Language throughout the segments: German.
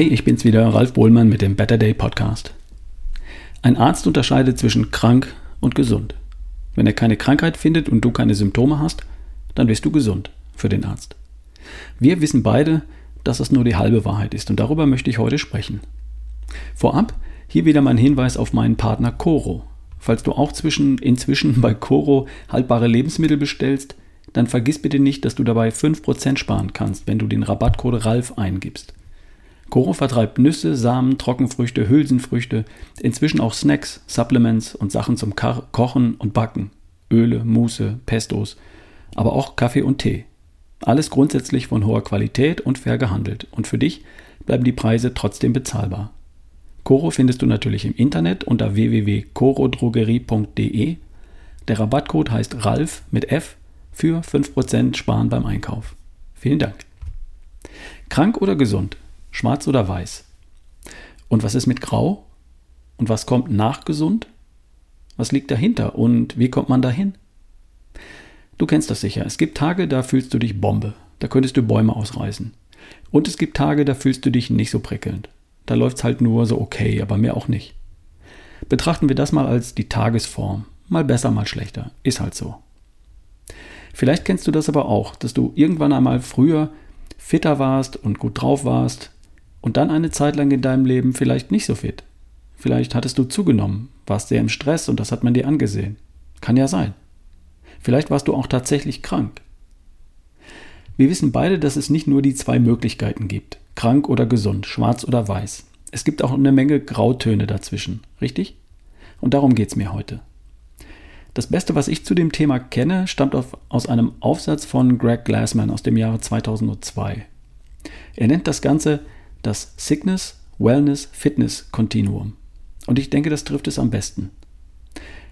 Hey, ich bin's wieder, Ralf Bohlmann mit dem Better Day Podcast. Ein Arzt unterscheidet zwischen krank und gesund. Wenn er keine Krankheit findet und du keine Symptome hast, dann bist du gesund für den Arzt. Wir wissen beide, dass es nur die halbe Wahrheit ist und darüber möchte ich heute sprechen. Vorab hier wieder mein Hinweis auf meinen Partner Coro. Falls du auch zwischen, inzwischen bei Coro haltbare Lebensmittel bestellst, dann vergiss bitte nicht, dass du dabei 5% sparen kannst, wenn du den Rabattcode RALF eingibst. Coro vertreibt Nüsse, Samen, Trockenfrüchte, Hülsenfrüchte, inzwischen auch Snacks, Supplements und Sachen zum Kochen und Backen. Öle, Muße, Pestos, aber auch Kaffee und Tee. Alles grundsätzlich von hoher Qualität und fair gehandelt. Und für dich bleiben die Preise trotzdem bezahlbar. Coro findest du natürlich im Internet unter www.corodrogerie.de. Der Rabattcode heißt RALF mit F für 5% Sparen beim Einkauf. Vielen Dank. Krank oder gesund? Schwarz oder weiß? Und was ist mit Grau? Und was kommt nach gesund? Was liegt dahinter und wie kommt man dahin? Du kennst das sicher. Es gibt Tage, da fühlst du dich Bombe. Da könntest du Bäume ausreißen. Und es gibt Tage, da fühlst du dich nicht so prickelnd. Da läuft es halt nur so okay, aber mehr auch nicht. Betrachten wir das mal als die Tagesform. Mal besser, mal schlechter. Ist halt so. Vielleicht kennst du das aber auch, dass du irgendwann einmal früher fitter warst und gut drauf warst und dann eine Zeit lang in deinem Leben vielleicht nicht so fit. Vielleicht hattest du zugenommen, warst sehr im Stress und das hat man dir angesehen. Kann ja sein. Vielleicht warst du auch tatsächlich krank. Wir wissen beide, dass es nicht nur die zwei Möglichkeiten gibt, krank oder gesund, schwarz oder weiß. Es gibt auch eine Menge Grautöne dazwischen, richtig? Und darum geht es mir heute. Das Beste, was ich zu dem Thema kenne, stammt auf, aus einem Aufsatz von Greg Glassman aus dem Jahre 2002. Er nennt das Ganze das Sickness, Wellness, Fitness Continuum. Und ich denke, das trifft es am besten.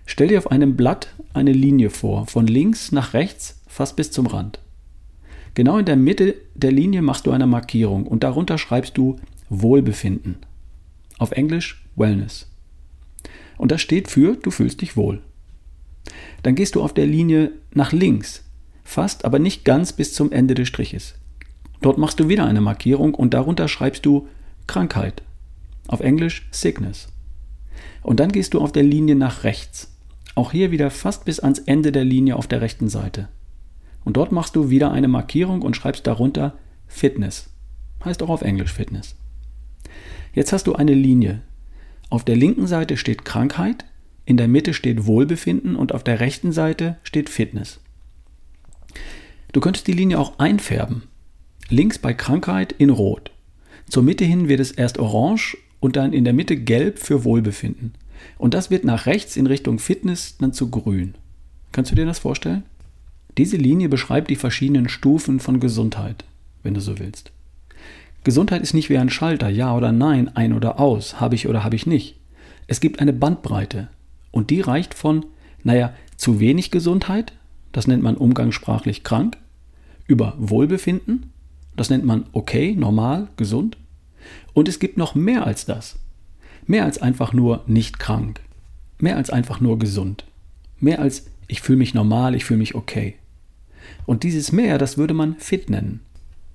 Stell dir auf einem Blatt eine Linie vor, von links nach rechts, fast bis zum Rand. Genau in der Mitte der Linie machst du eine Markierung und darunter schreibst du Wohlbefinden. Auf Englisch Wellness. Und das steht für du fühlst dich wohl. Dann gehst du auf der Linie nach links, fast aber nicht ganz bis zum Ende des Striches. Dort machst du wieder eine Markierung und darunter schreibst du Krankheit. Auf Englisch Sickness. Und dann gehst du auf der Linie nach rechts. Auch hier wieder fast bis ans Ende der Linie auf der rechten Seite. Und dort machst du wieder eine Markierung und schreibst darunter Fitness. Heißt auch auf Englisch Fitness. Jetzt hast du eine Linie. Auf der linken Seite steht Krankheit, in der Mitte steht Wohlbefinden und auf der rechten Seite steht Fitness. Du könntest die Linie auch einfärben. Links bei Krankheit in Rot. Zur Mitte hin wird es erst orange und dann in der Mitte gelb für Wohlbefinden. Und das wird nach rechts in Richtung Fitness dann zu grün. Kannst du dir das vorstellen? Diese Linie beschreibt die verschiedenen Stufen von Gesundheit, wenn du so willst. Gesundheit ist nicht wie ein Schalter, ja oder nein, ein oder aus, habe ich oder habe ich nicht. Es gibt eine Bandbreite. Und die reicht von, naja, zu wenig Gesundheit, das nennt man umgangssprachlich krank, über Wohlbefinden, das nennt man okay, normal, gesund. Und es gibt noch mehr als das. Mehr als einfach nur nicht krank. Mehr als einfach nur gesund. Mehr als ich fühle mich normal, ich fühle mich okay. Und dieses mehr, das würde man fit nennen.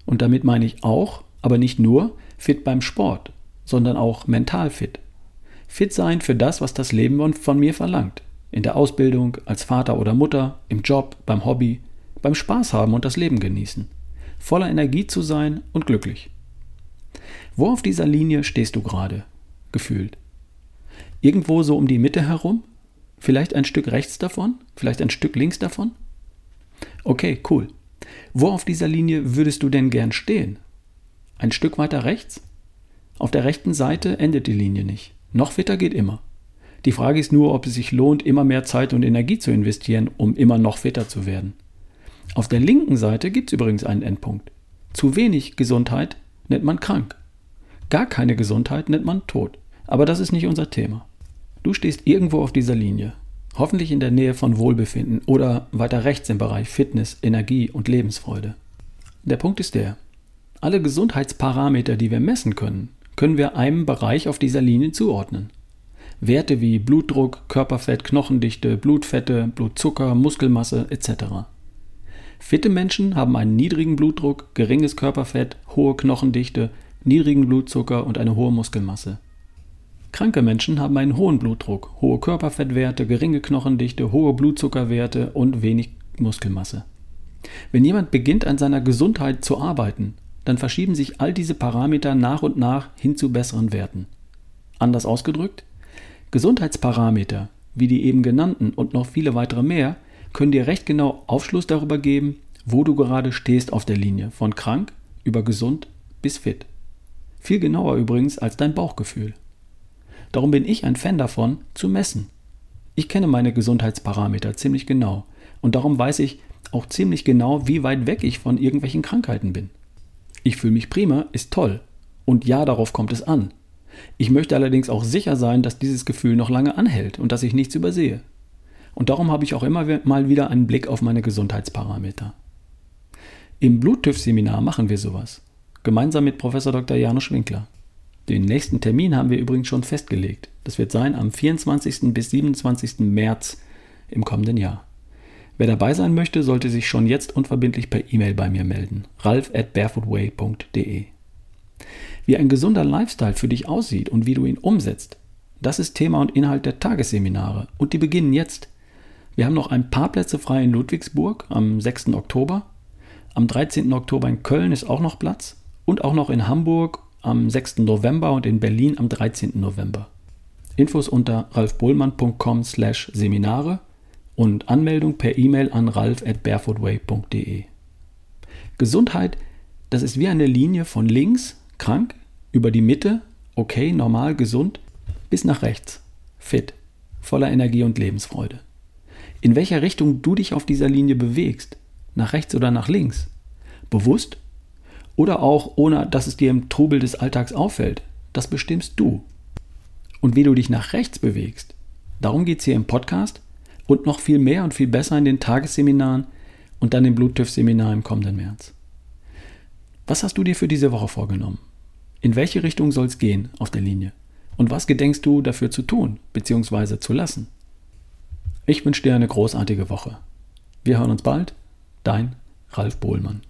Und damit meine ich auch, aber nicht nur, fit beim Sport, sondern auch mental fit. Fit sein für das, was das Leben von mir verlangt. In der Ausbildung, als Vater oder Mutter, im Job, beim Hobby, beim Spaß haben und das Leben genießen. Voller Energie zu sein und glücklich. Wo auf dieser Linie stehst du gerade? Gefühlt. Irgendwo so um die Mitte herum? Vielleicht ein Stück rechts davon? Vielleicht ein Stück links davon? Okay, cool. Wo auf dieser Linie würdest du denn gern stehen? Ein Stück weiter rechts? Auf der rechten Seite endet die Linie nicht. Noch fitter geht immer. Die Frage ist nur, ob es sich lohnt, immer mehr Zeit und Energie zu investieren, um immer noch fitter zu werden. Auf der linken Seite gibt es übrigens einen Endpunkt. Zu wenig Gesundheit nennt man krank. Gar keine Gesundheit nennt man tot. Aber das ist nicht unser Thema. Du stehst irgendwo auf dieser Linie. Hoffentlich in der Nähe von Wohlbefinden oder weiter rechts im Bereich Fitness, Energie und Lebensfreude. Der Punkt ist der, alle Gesundheitsparameter, die wir messen können, können wir einem Bereich auf dieser Linie zuordnen. Werte wie Blutdruck, Körperfett, Knochendichte, Blutfette, Blutzucker, Muskelmasse etc. Fitte Menschen haben einen niedrigen Blutdruck, geringes Körperfett, hohe Knochendichte, niedrigen Blutzucker und eine hohe Muskelmasse. Kranke Menschen haben einen hohen Blutdruck, hohe Körperfettwerte, geringe Knochendichte, hohe Blutzuckerwerte und wenig Muskelmasse. Wenn jemand beginnt an seiner Gesundheit zu arbeiten, dann verschieben sich all diese Parameter nach und nach hin zu besseren Werten. Anders ausgedrückt, Gesundheitsparameter, wie die eben genannten und noch viele weitere mehr, können dir recht genau Aufschluss darüber geben, wo du gerade stehst auf der Linie, von krank über gesund bis fit. Viel genauer übrigens als dein Bauchgefühl. Darum bin ich ein Fan davon, zu messen. Ich kenne meine Gesundheitsparameter ziemlich genau und darum weiß ich auch ziemlich genau, wie weit weg ich von irgendwelchen Krankheiten bin. Ich fühle mich prima, ist toll. Und ja, darauf kommt es an. Ich möchte allerdings auch sicher sein, dass dieses Gefühl noch lange anhält und dass ich nichts übersehe. Und darum habe ich auch immer mal wieder einen Blick auf meine Gesundheitsparameter. Im Bluttüff-Seminar machen wir sowas. Gemeinsam mit Professor Dr. Janusz Winkler. Den nächsten Termin haben wir übrigens schon festgelegt. Das wird sein am 24. bis 27. März im kommenden Jahr. Wer dabei sein möchte, sollte sich schon jetzt unverbindlich per E-Mail bei mir melden. ralf at barefootway.de. Wie ein gesunder Lifestyle für dich aussieht und wie du ihn umsetzt, das ist Thema und Inhalt der Tagesseminare und die beginnen jetzt. Wir haben noch ein paar Plätze frei in Ludwigsburg am 6. Oktober. Am 13. Oktober in Köln ist auch noch Platz und auch noch in Hamburg am 6. November und in Berlin am 13. November. Infos unter ralfbohlmann.com/seminare und Anmeldung per E-Mail an ralf at barefootway.de. Gesundheit, das ist wie eine Linie von links, krank, über die Mitte, okay, normal, gesund, bis nach rechts, fit, voller Energie und Lebensfreude. In welcher Richtung du dich auf dieser Linie bewegst, nach rechts oder nach links, bewusst oder auch ohne dass es dir im Trubel des Alltags auffällt, das bestimmst du. Und wie du dich nach rechts bewegst, darum geht es hier im Podcast und noch viel mehr und viel besser in den Tagesseminaren und dann im Bluttüff-Seminar im kommenden März. Was hast du dir für diese Woche vorgenommen? In welche Richtung soll es gehen auf der Linie? Und was gedenkst du dafür zu tun bzw. zu lassen? Ich wünsche dir eine großartige Woche. Wir hören uns bald. Dein Ralf Bohlmann.